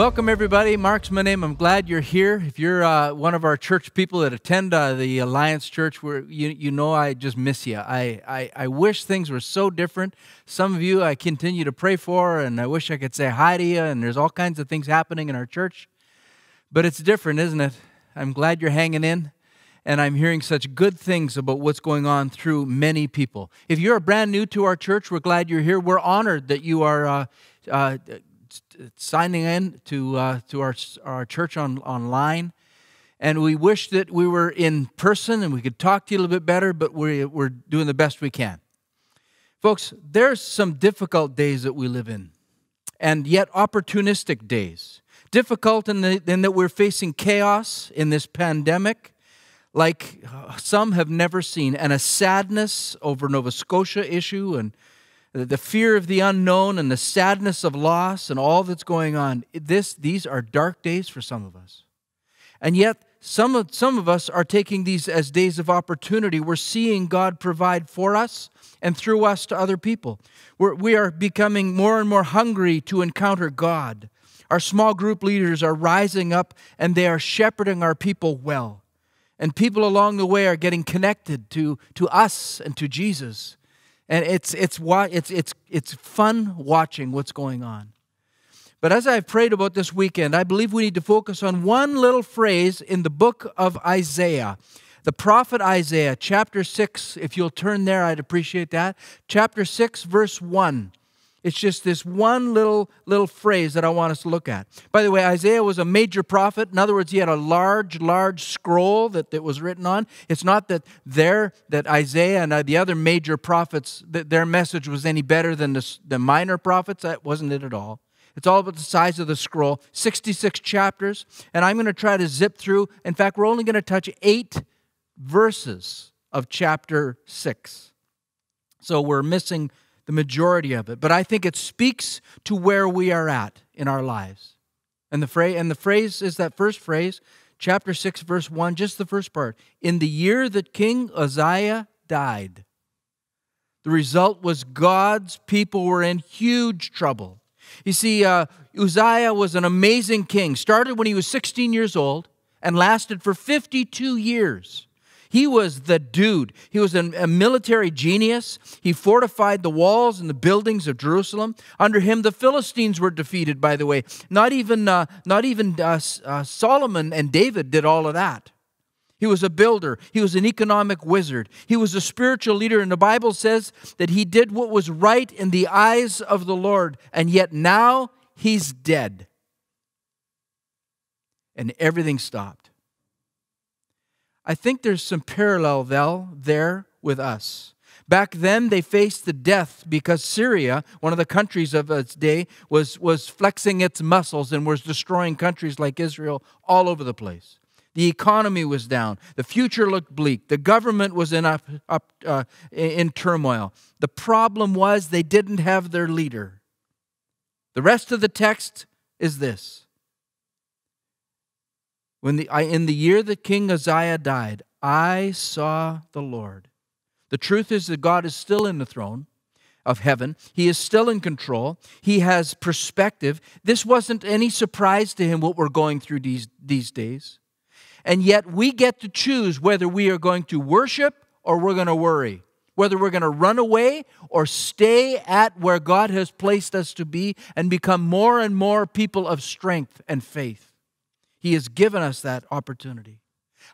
Welcome, everybody. Mark's my name. I'm glad you're here. If you're uh, one of our church people that attend uh, the Alliance Church, where you, you know I just miss you. I, I, I wish things were so different. Some of you I continue to pray for, and I wish I could say hi to you, and there's all kinds of things happening in our church. But it's different, isn't it? I'm glad you're hanging in, and I'm hearing such good things about what's going on through many people. If you're brand new to our church, we're glad you're here. We're honored that you are. Uh, uh signing in to, uh, to our, our church on, online. And we wish that we were in person and we could talk to you a little bit better, but we, we're doing the best we can. Folks, there's some difficult days that we live in, and yet opportunistic days. Difficult in, the, in that we're facing chaos in this pandemic like uh, some have never seen, and a sadness over Nova Scotia issue and the fear of the unknown and the sadness of loss and all that's going on. This, these are dark days for some of us. And yet, some of, some of us are taking these as days of opportunity. We're seeing God provide for us and through us to other people. We're, we are becoming more and more hungry to encounter God. Our small group leaders are rising up and they are shepherding our people well. And people along the way are getting connected to, to us and to Jesus and it's it's it's it's it's fun watching what's going on. But as I've prayed about this weekend, I believe we need to focus on one little phrase in the book of Isaiah. The prophet Isaiah, chapter 6, if you'll turn there, I'd appreciate that. Chapter 6, verse 1. It's just this one little little phrase that I want us to look at. By the way, Isaiah was a major prophet. In other words, he had a large, large scroll that, that was written on. It's not that there that Isaiah and uh, the other major prophets that their message was any better than the, the minor prophets. That wasn't it at all. It's all about the size of the scroll. 66 chapters, and I'm going to try to zip through. In fact, we're only going to touch eight verses of chapter 6. So we're missing the majority of it, but I think it speaks to where we are at in our lives. And the phrase, and the phrase is that first phrase, chapter 6, verse 1, just the first part. In the year that King Uzziah died, the result was God's people were in huge trouble. You see, uh, Uzziah was an amazing king, started when he was 16 years old and lasted for 52 years. He was the dude. He was a, military genius. He fortified the walls and the buildings of Jerusalem. Under him, the Philistines were defeated, by the way. Not even, uh, not even uh, uh, Solomon and David did all of that. He was a builder. He was an economic wizard. He was a spiritual leader. And the Bible says that he did what was right in the eyes of the Lord. And yet now he's dead. And everything stopped. I think there's some parallel there with us. Back then, they faced the death because Syria, one of the countries of its day, was, was flexing its muscles and was destroying countries like Israel all over the place. The economy was down. The future looked bleak. The government was in, up, up, uh, in turmoil. The problem was they didn't have their leader. The rest of the text is this when the, I, in the year that King Uzziah died, I saw the Lord. The truth is that God is still in the throne of heaven. He is still in control. He has perspective. This wasn't any surprise to him what we're going through these, these days. And yet we get to choose whether we are going to worship or we're going to worry, whether we're going to run away or stay at where God has placed us to be and become more and more people of strength and faith. He has given us that opportunity.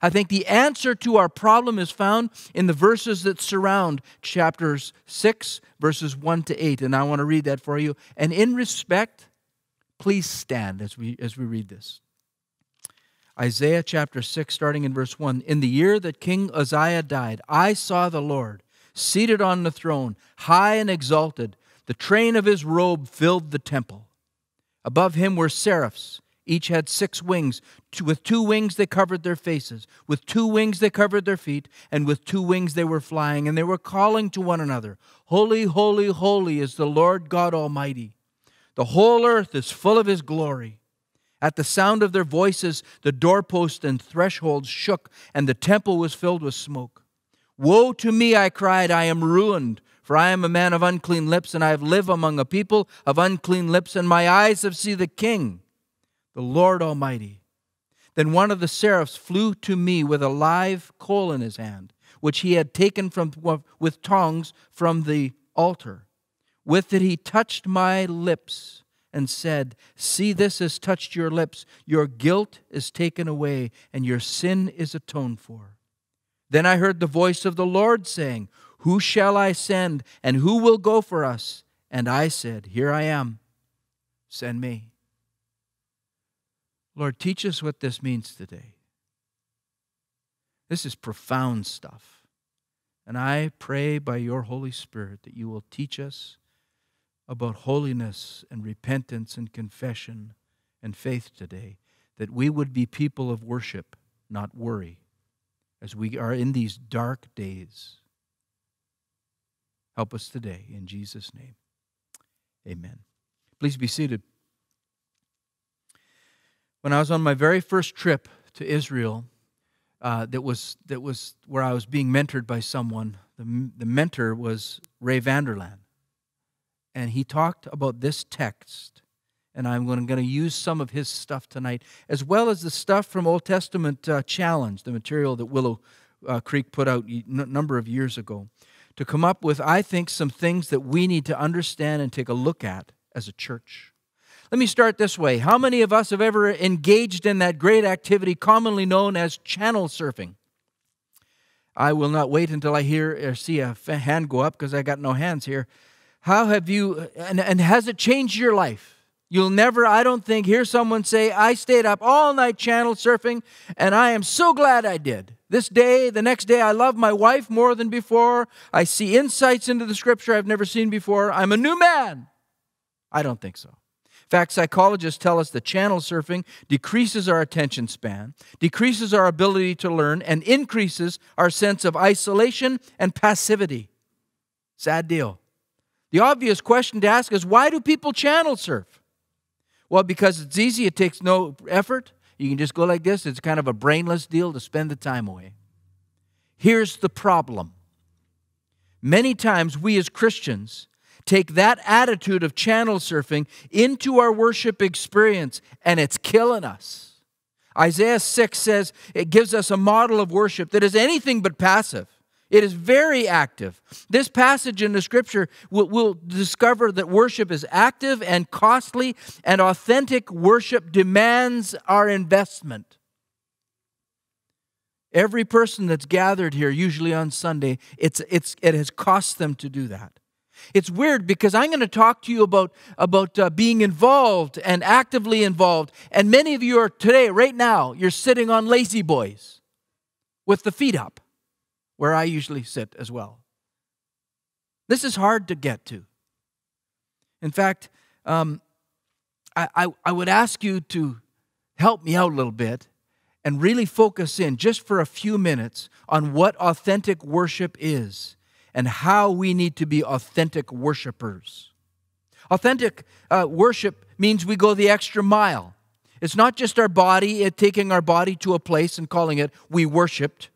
I think the answer to our problem is found in the verses that surround chapters 6, verses 1 to 8. And I want to read that for you. And in respect, please stand as we, as we read this. Isaiah chapter 6, starting in verse 1. In the year that King Uzziah died, I saw the Lord seated on the throne, high and exalted. The train of his robe filled the temple. Above him were seraphs. Each had six wings. With two wings they covered their faces. With two wings they covered their feet. And with two wings they were flying. And they were calling to one another Holy, holy, holy is the Lord God Almighty. The whole earth is full of his glory. At the sound of their voices, the doorposts and thresholds shook, and the temple was filled with smoke. Woe to me, I cried, I am ruined, for I am a man of unclean lips, and I have lived among a people of unclean lips, and my eyes have seen the King the Lord Almighty. Then one of the seraphs flew to me with a live coal in his hand, which he had taken from, with tongs from the altar. With it he touched my lips and said, See, this has touched your lips. Your guilt is taken away, and your sin is atoned for. Then I heard the voice of the Lord saying, Who shall I send, and who will go for us? And I said, Here I am. Send me. Lord, teach us what this means today. This is profound stuff. And I pray by your Holy Spirit that you will teach us about holiness and repentance and confession and faith today, that we would be people of worship, not worry, as we are in these dark days. Help us today, in Jesus' name. Amen. Please be seated. When I was on my very first trip to Israel, uh, that was that was where I was being mentored by someone. The, the mentor was Ray Vander Laan, and he talked about this text. And I'm going to use some of his stuff tonight, as well as the stuff from Old Testament uh, Challenge, the material that Willow uh, Creek put out a number of years ago, to come up with, I think, some things that we need to understand and take a look at as a church. Let me start this way. How many of us have ever engaged in that great activity commonly known as channel surfing? I will not wait until I hear or see a hand go up because I got no hands here. How have you, and, and has it changed your life? You'll never, I don't think, hear someone say, I stayed up all night channel surfing and I am so glad I did. This day, the next day, I love my wife more than before. I see insights into the scripture I've never seen before. I'm a new man. I don't think so. In fact, psychologists tell us that channel surfing decreases our attention span, decreases our ability to learn, and increases our sense of isolation and passivity. Sad deal. The obvious question to ask is why do people channel surf? Well, because it's easy, it takes no effort. You can just go like this. It's kind of a brainless deal to spend the time away. Here's the problem many times we as Christians take that attitude of channel surfing into our worship experience, and it's killing us. Isaiah 6 says it gives us a model of worship that is anything but passive. It is very active. This passage in the scripture will, will, discover that worship is active and costly, and authentic worship demands our investment. Every person that's gathered here, usually on Sunday, it's, it's, it has cost them to do that. It's weird because I'm going to talk to you about, about uh, being involved and actively involved. And many of you are today, right now, you're sitting on lazy boys with the feet up, where I usually sit as well. This is hard to get to. In fact, um, I, I, I would ask you to help me out a little bit and really focus in just for a few minutes on what authentic worship is and how we need to be authentic worshipers. Authentic uh, worship means we go the extra mile. It's not just our body, it, taking our body to a place and calling it we worshiped.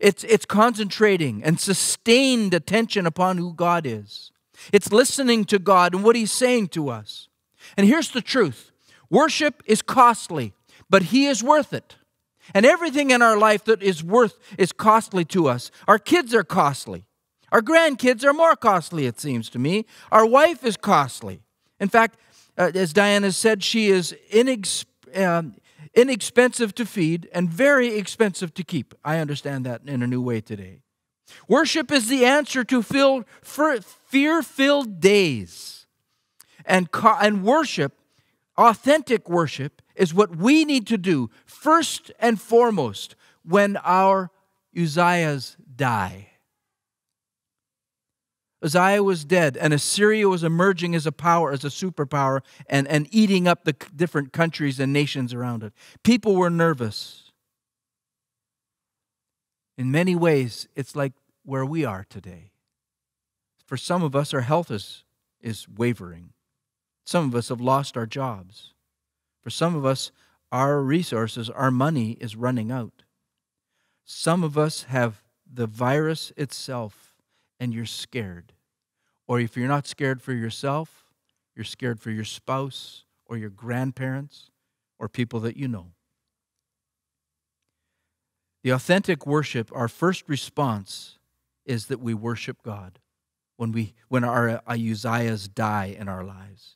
It's, it's concentrating and sustained attention upon who God is. It's listening to God and what He's saying to us. And here's the truth worship is costly, but He is worth it. And everything in our life that is worth is costly to us. Our kids are costly. Our grandkids are more costly, it seems to me. Our wife is costly. In fact, uh, as Diana said, she is inex- um, inexpensive to feed and very expensive to keep. I understand that in a new way today. Worship is the answer to fear filled days. And, and worship, authentic worship, is what we need to do first and foremost when our Uzziahs die. Uzziah was dead, and Assyria was emerging as a power, as a superpower, and, and eating up the different countries and nations around it. People were nervous. In many ways, it's like where we are today. For some of us, our health is, is wavering. Some of us have lost our jobs. For some of us, our resources, our money is running out. Some of us have the virus itself and you're scared. Or if you're not scared for yourself, you're scared for your spouse or your grandparents or people that you know. The authentic worship, our first response is that we worship God when, we, when our uh, Uzziahs die in our lives.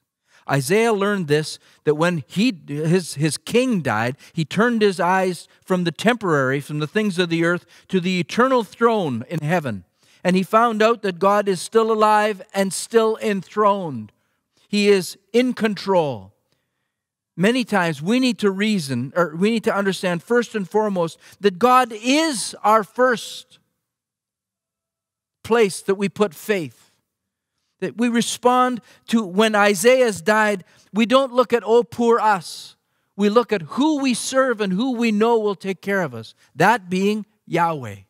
Isaiah learned this that when he, his, his king died, he turned his eyes from the temporary, from the things of the earth, to the eternal throne in heaven. And he found out that God is still alive and still enthroned. He is in control. Many times we need to reason, or we need to understand first and foremost that God is our first place that we put faith. That we respond to when Uzziahs died, we don't look at, oh, poor us. We look at who we serve and who we know will take care of us, that being Yahweh.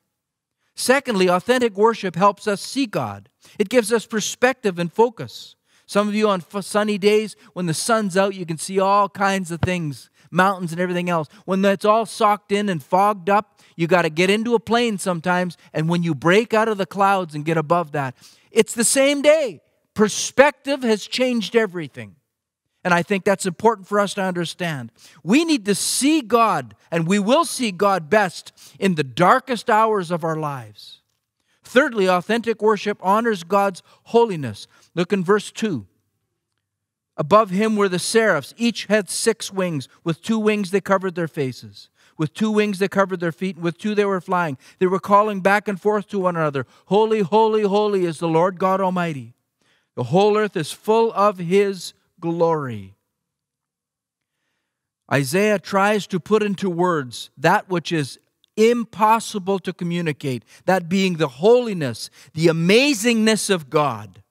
Secondly, authentic worship helps us see God, it gives us perspective and focus. Some of you on sunny days, when the sun's out, you can see all kinds of things, mountains and everything else. When it's all socked in and fogged up, you got to get into a plane sometimes. And when you break out of the clouds and get above that, it's the same day. Perspective has changed everything. And I think that's important for us to understand. We need to see God, and we will see God best in the darkest hours of our lives. Thirdly, authentic worship honors God's holiness. Look in verse 2. Above him were the seraphs. Each had six wings. With two wings they covered their faces. With two wings they covered their feet, and with two they were flying. They were calling back and forth to one another Holy, holy, holy is the Lord God Almighty. The whole earth is full of his glory. Isaiah tries to put into words that which is impossible to communicate, that being the holiness, the amazingness of God.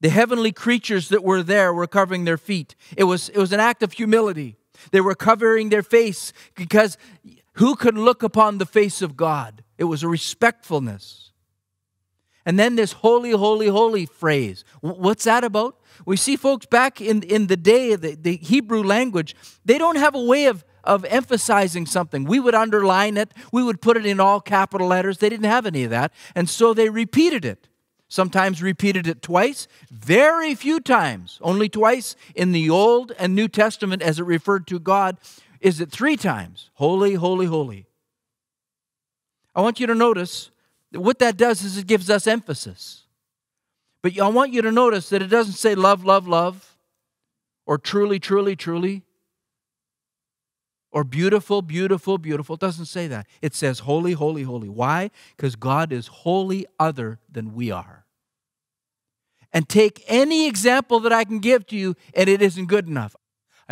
The heavenly creatures that were there were covering their feet. It was, it was an act of humility. They were covering their face because who could look upon the face of God? It was a respectfulness. And then this holy, holy, holy phrase. What's that about? We see folks back in, in the day the, the Hebrew language, they don't have a way of, of emphasizing something. We would underline it, we would put it in all capital letters. They didn't have any of that. And so they repeated it sometimes repeated it twice, very few times, only twice in the Old and New Testament as it referred to God, is it three times holy, holy, holy. I want you to notice what that does is it gives us emphasis. But I want you to notice that it doesn't say love, love, love, or truly, truly, truly, or beautiful, beautiful, beautiful. It doesn't say that. It says holy, holy, holy. Why? Because God is wholly other than we are and take any example that I can give to you, and it isn't good enough.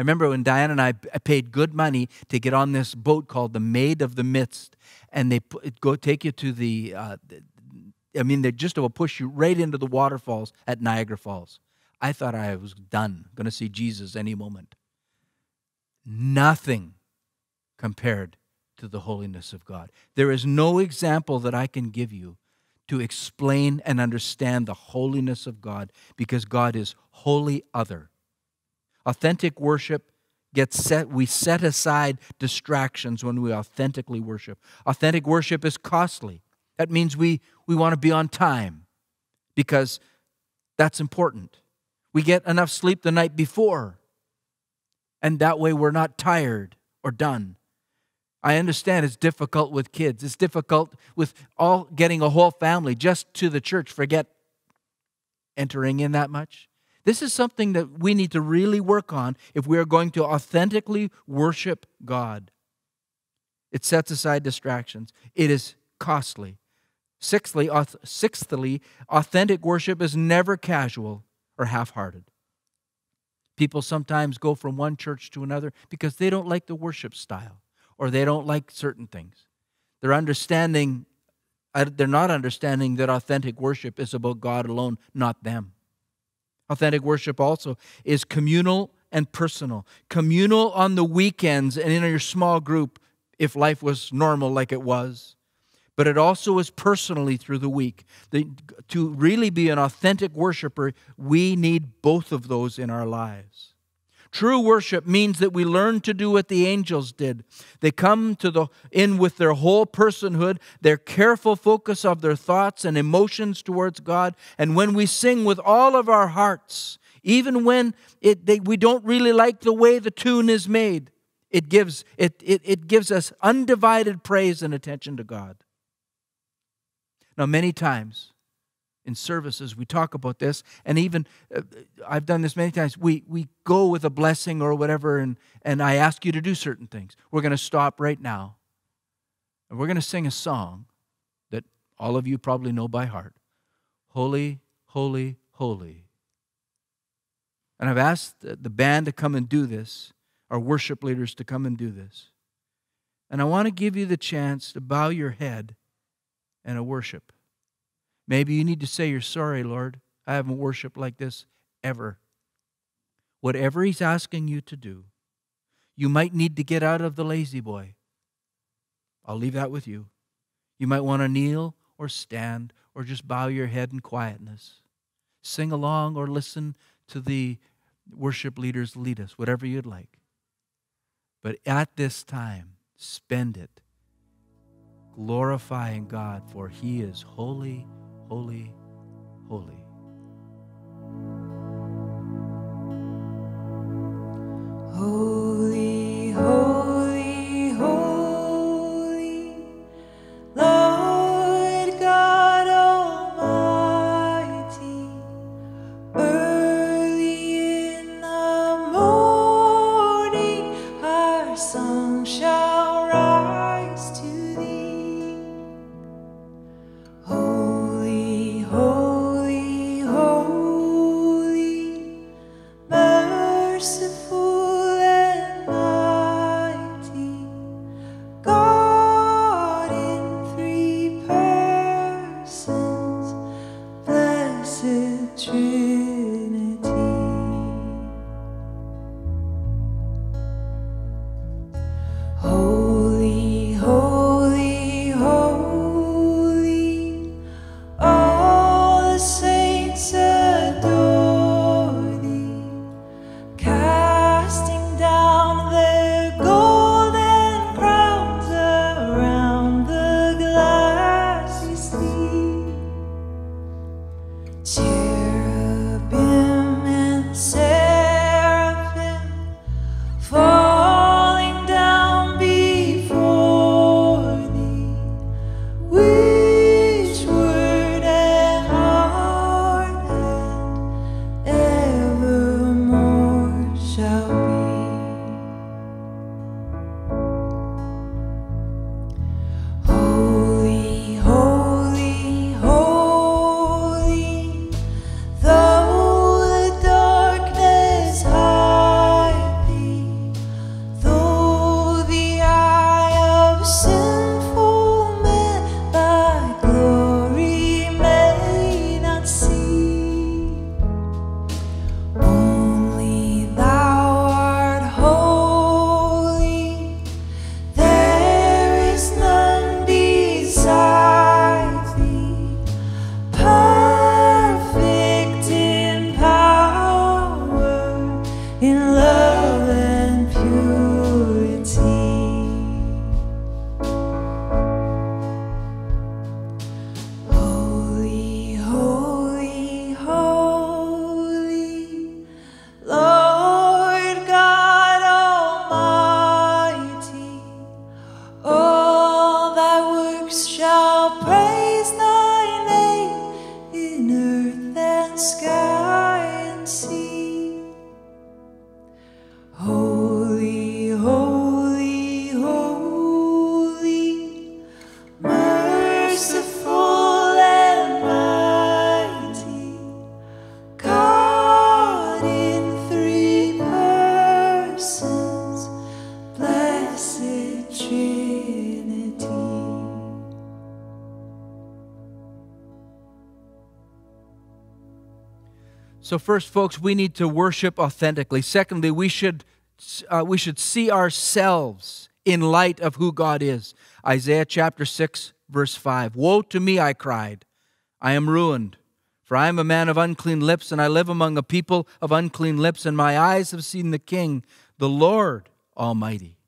I remember when Diane and I paid good money to get on this boat called the Maid of the Mist, and they put, go take you to the, uh, I mean, they just will push you right into the waterfalls at Niagara Falls. I thought I was done, going to see Jesus any moment. Nothing compared to the holiness of God. There is no example that I can give you to explain and understand the holiness of God because God is wholly other. Authentic worship gets set, we set aside distractions when we authentically worship. Authentic worship is costly. That means we, we want to be on time because that's important. We get enough sleep the night before, and that way we're not tired or done. I understand it's difficult with kids. It's difficult with all getting a whole family just to the church. Forget entering in that much. This is something that we need to really work on if we are going to authentically worship God. It sets aside distractions. It is costly. Sixthly, sixthly, authentic worship is never casual or half-hearted. People sometimes go from one church to another because they don't like the worship style or they don't like certain things. They're understanding, uh, they're not understanding that authentic worship is about God alone, not them. Authentic worship also is communal and personal. Communal on the weekends and in your small group if life was normal like it was. But it also is personally through the week. The, to really be an authentic worshiper, we need both of those in our lives. True worship means that we learn to do what the angels did. They come to the in with their whole personhood, their careful focus of their thoughts and emotions towards God, and when we sing with all of our hearts, even when it, they, we don't really like the way the tune is made, It gives, it, it, it gives us undivided praise and attention to God. Now, many times in services, we talk about this, and even uh, I've done this many times. We, we go with a blessing or whatever, and, and I ask you to do certain things. We're going to stop right now, and we're going to sing a song that all of you probably know by heart Holy, Holy, Holy. And I've asked the band to come and do this, our worship leaders to come and do this. And I want to give you the chance to bow your head and a worship. Maybe you need to say you're sorry, Lord. I haven't worshiped like this ever. Whatever He's asking you to do, you might need to get out of the lazy boy. I'll leave that with you. You might want to kneel or stand or just bow your head in quietness. Sing along or listen to the worship leaders lead us, whatever you'd like. But at this time, spend it glorifying God, for He is holy, holy, holy. Holy, holy, So first, folks, we need to worship authentically. Secondly, we should uh, we should see ourselves in light of who God is. Isaiah chapter six, verse five. Woe to me, I cried, I am ruined, for I am a man of unclean lips, and I live among a people of unclean lips, and my eyes have seen the King, the Lord Almighty.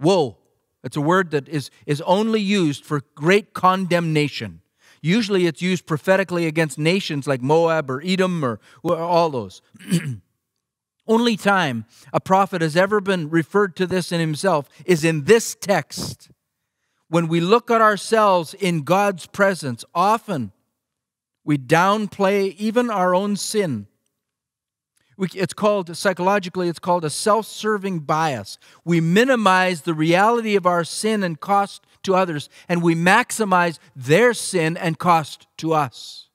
Woe. It's a word that is, is only used for great condemnation. Usually it's used prophetically against nations like Moab or Edom or, or all those. Only time a prophet has ever been referred to this in himself is in this text. When we look at ourselves in God's presence, often we downplay even our own sin. We, it's called, psychologically, it's called a self serving bias. We minimize the reality of our sin and cost to others, and we maximize their sin and cost to us.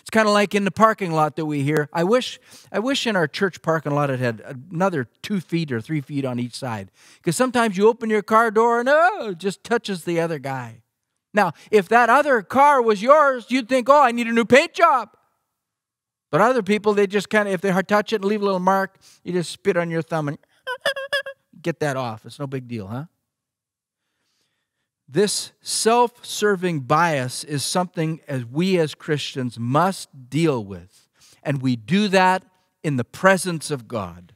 It's kind of like in the parking lot that we hear. I wish, I wish in our church parking lot it had another two feet or three feet on each side. Because sometimes you open your car door and oh, it just touches the other guy. Now, if that other car was yours, you'd think, oh, I need a new paint job. But other people, they just kind of, if they touch it and leave a little mark, you just spit on your thumb and get that off. It's no big deal, huh? This self serving bias is something as we as Christians must deal with. And we do that in the presence of God.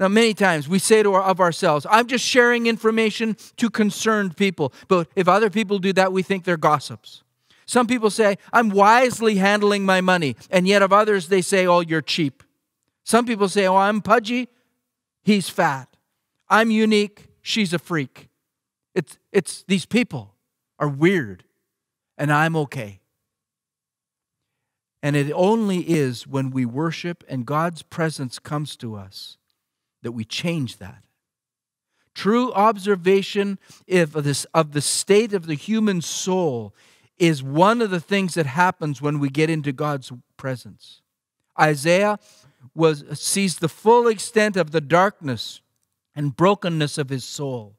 Now, many times we say to our, of ourselves, I'm just sharing information to concerned people. But if other people do that, we think they're gossips. Some people say, I'm wisely handling my money. And yet, of others, they say, Oh, you're cheap. Some people say, Oh, I'm pudgy. He's fat. I'm unique. She's a freak. It's, it's these people are weird, and I'm okay. And it only is when we worship and God's presence comes to us that we change that. True observation of, this, of the state of the human soul is one of the things that happens when we get into God's presence. Isaiah was, sees the full extent of the darkness and brokenness of his soul.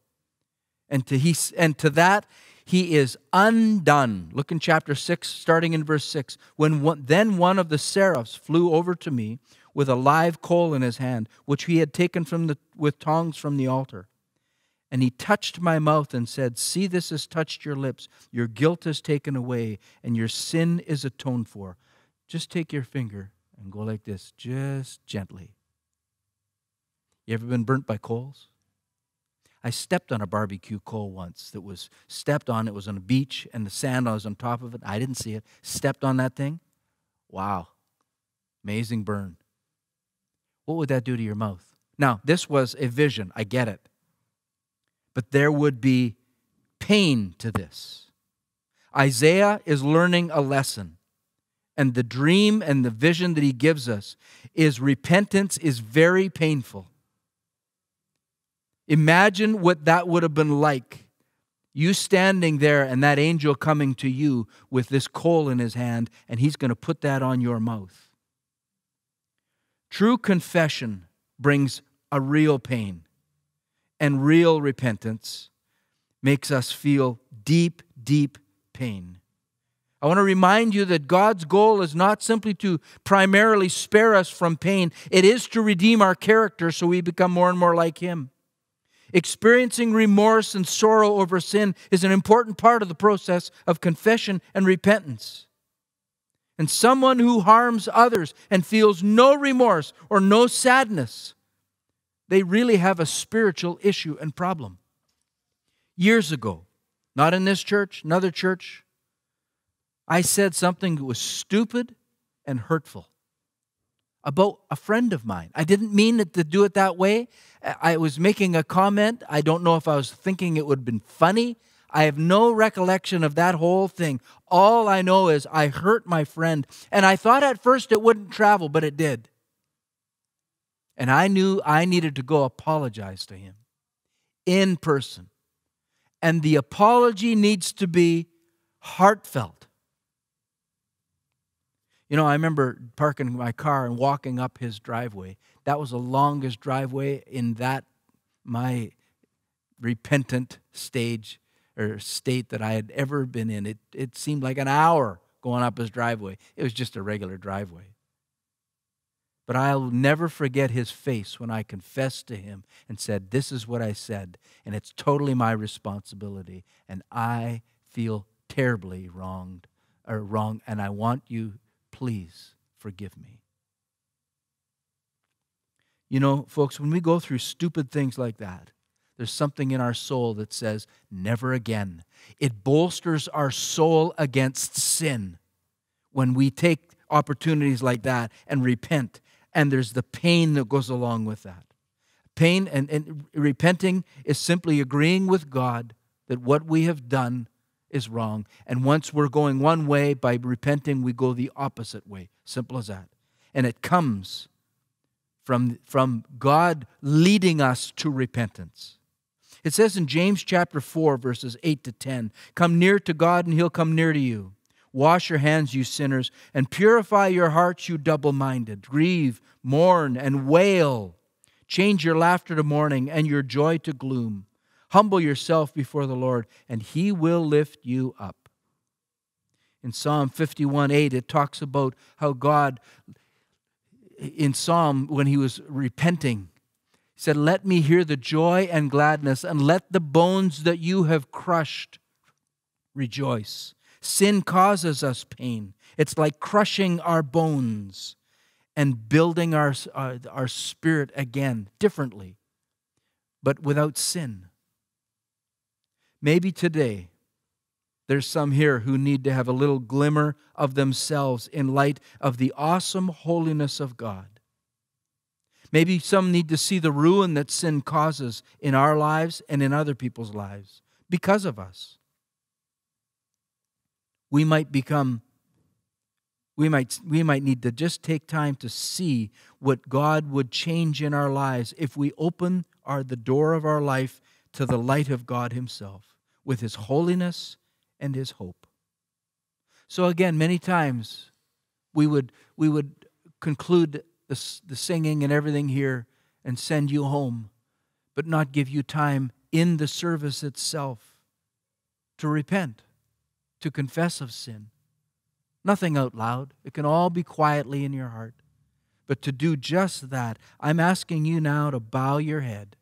And to, he, and to that, he is undone. Look in chapter 6, starting in verse 6. When one, then one of the seraphs flew over to me with a live coal in his hand, which he had taken from the, with tongs from the altar. And he touched my mouth and said, See, this has touched your lips. Your guilt is taken away, and your sin is atoned for. Just take your finger and go like this, just gently. You ever been burnt by coals? I stepped on a barbecue coal once that was stepped on. It was on a beach, and the sand was on top of it. I didn't see it. Stepped on that thing. Wow. Amazing burn. What would that do to your mouth? Now, this was a vision. I get it. But there would be pain to this. Isaiah is learning a lesson. And the dream and the vision that he gives us is repentance is very painful. Imagine what that would have been like. You standing there and that angel coming to you with this coal in his hand, and he's going to put that on your mouth. True confession brings a real pain, and real repentance makes us feel deep, deep pain. I want to remind you that God's goal is not simply to primarily spare us from pain, it is to redeem our character so we become more and more like Him. Experiencing remorse and sorrow over sin is an important part of the process of confession and repentance. And someone who harms others and feels no remorse or no sadness, they really have a spiritual issue and problem. Years ago, not in this church, another church, I said something that was stupid and hurtful about a friend of mine. I didn't mean to do it that way. I was making a comment. I don't know if I was thinking it would have been funny. I have no recollection of that whole thing. All I know is I hurt my friend, and I thought at first it wouldn't travel, but it did. And I knew I needed to go apologize to him in person. And the apology needs to be heartfelt. You know, I remember parking my car and walking up his driveway. That was the longest driveway in that my repentant stage or state that I had ever been in. It, it seemed like an hour going up his driveway. It was just a regular driveway. But I'll never forget his face when I confessed to him and said, This is what I said, and it's totally my responsibility, and I feel terribly wronged or wrong, and I want you please forgive me. You know, folks, when we go through stupid things like that, there's something in our soul that says, never again. It bolsters our soul against sin when we take opportunities like that and repent and there's the pain that goes along with that. Pain and, and repenting is simply agreeing with God that what we have done is wrong. And once we're going one way, by repenting, we go the opposite way. Simple as that. And it comes from, from God leading us to repentance. It says in James chapter 4, verses 8 to 10 Come near to God, and he'll come near to you. Wash your hands, you sinners, and purify your hearts, you double minded. Grieve, mourn, and wail. Change your laughter to mourning and your joy to gloom. Humble yourself before the Lord, and he will lift you up. In Psalm 51 8, it talks about how God, in Psalm, when he was repenting, he said, Let me hear the joy and gladness, and let the bones that you have crushed rejoice. Sin causes us pain. It's like crushing our bones and building our, our, uh, our spirit again differently, but without sin. Maybe today there's some here who need to have a little glimmer of themselves in light of the awesome holiness of God. Maybe some need to see the ruin that sin causes in our lives and in other people's lives because of us we might become we might we might need to just take time to see what God would change in our lives if we open our the door of our life to the light of God himself with his holiness and his hope. So again, many times we would we would conclude the, the singing and everything here and send you home, but not give you time in the service itself to repent to confess of sin. Nothing out loud, it can all be quietly in your heart. But to do just that, I'm asking you now to bow your head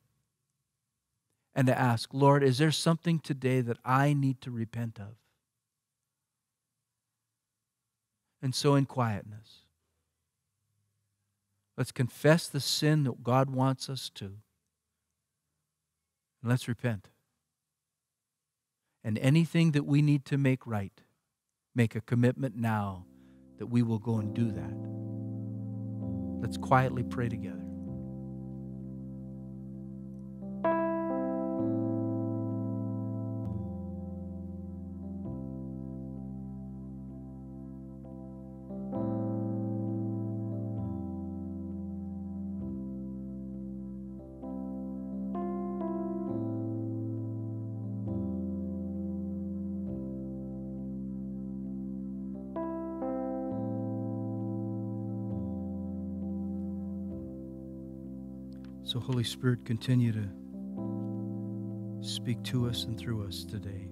and to ask, Lord, is there something today that I need to repent of? And so, in quietness, let's confess the sin that God wants us to. And let's repent and anything that we need to make right, make a commitment now that we will go and do that. Let's quietly pray together. Holy Spirit, continue to speak to us and through us today.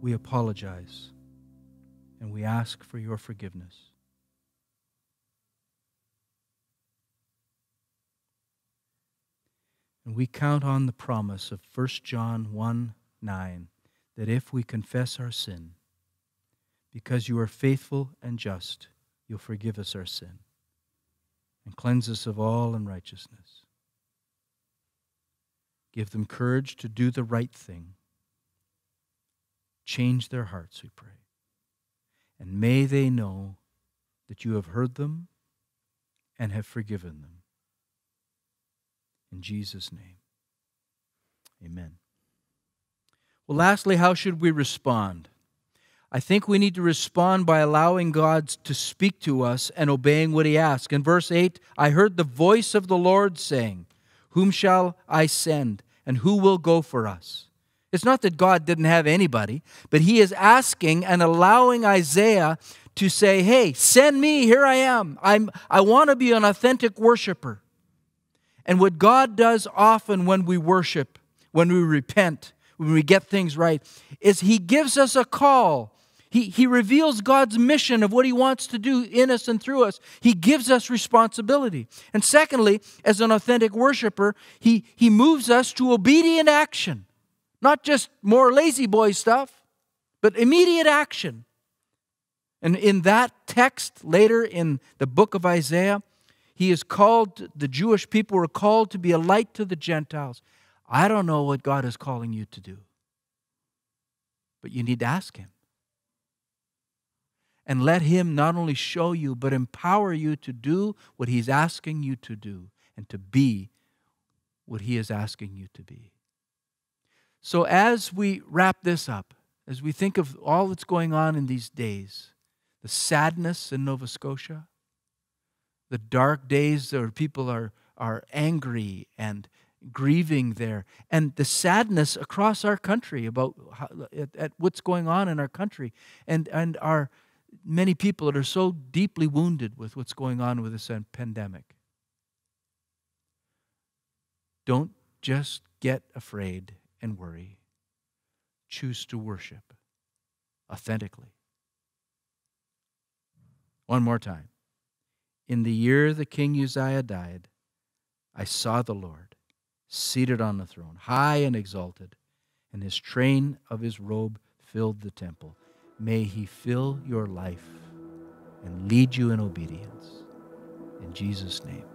We apologize and we ask for your forgiveness. And we count on the promise of 1 John 1 9 that if we confess our sin, because you are faithful and just, you'll forgive us our sin and cleanse us of all unrighteousness. Give them courage to do the right thing. Change their hearts, we pray. And may they know that you have heard them and have forgiven them. In Jesus' name, amen. Well, lastly, how should we respond? I think we need to respond by allowing God to speak to us and obeying what He asks. In verse 8, I heard the voice of the Lord saying, Whom shall I send? And who will go for us? It's not that God didn't have anybody, but He is asking and allowing Isaiah to say, Hey, send me, here I am. I'm, I want to be an authentic worshiper. And what God does often when we worship, when we repent, when we get things right, is He gives us a call he, he reveals God's mission of what He wants to do in us and through us. He gives us responsibility. And secondly, as an authentic worshiper, He, he moves us to obedient action. Not just more lazy boy stuff, but immediate action. And in that text, later in the book of Isaiah, he is called, the Jewish people were called to be a light to the Gentiles. I don't know what God is calling you to do, but you need to ask Him. And let Him not only show you, but empower you to do what He's asking you to do and to be what He is asking you to be. So, as we wrap this up, as we think of all that's going on in these days, the sadness in Nova Scotia, the dark days where people are, are angry and grieving there, and the sadness across our country about how, at, at what's going on in our country, and, and our many people that are so deeply wounded with what's going on with this pandemic. Don't just get afraid and worry. Choose to worship authentically. One more time. In the year the king Uzziah died, I saw the Lord seated on the throne, high and exalted, and his train of his robe filled the temple. May he fill your life and lead you in obedience. In Jesus' name.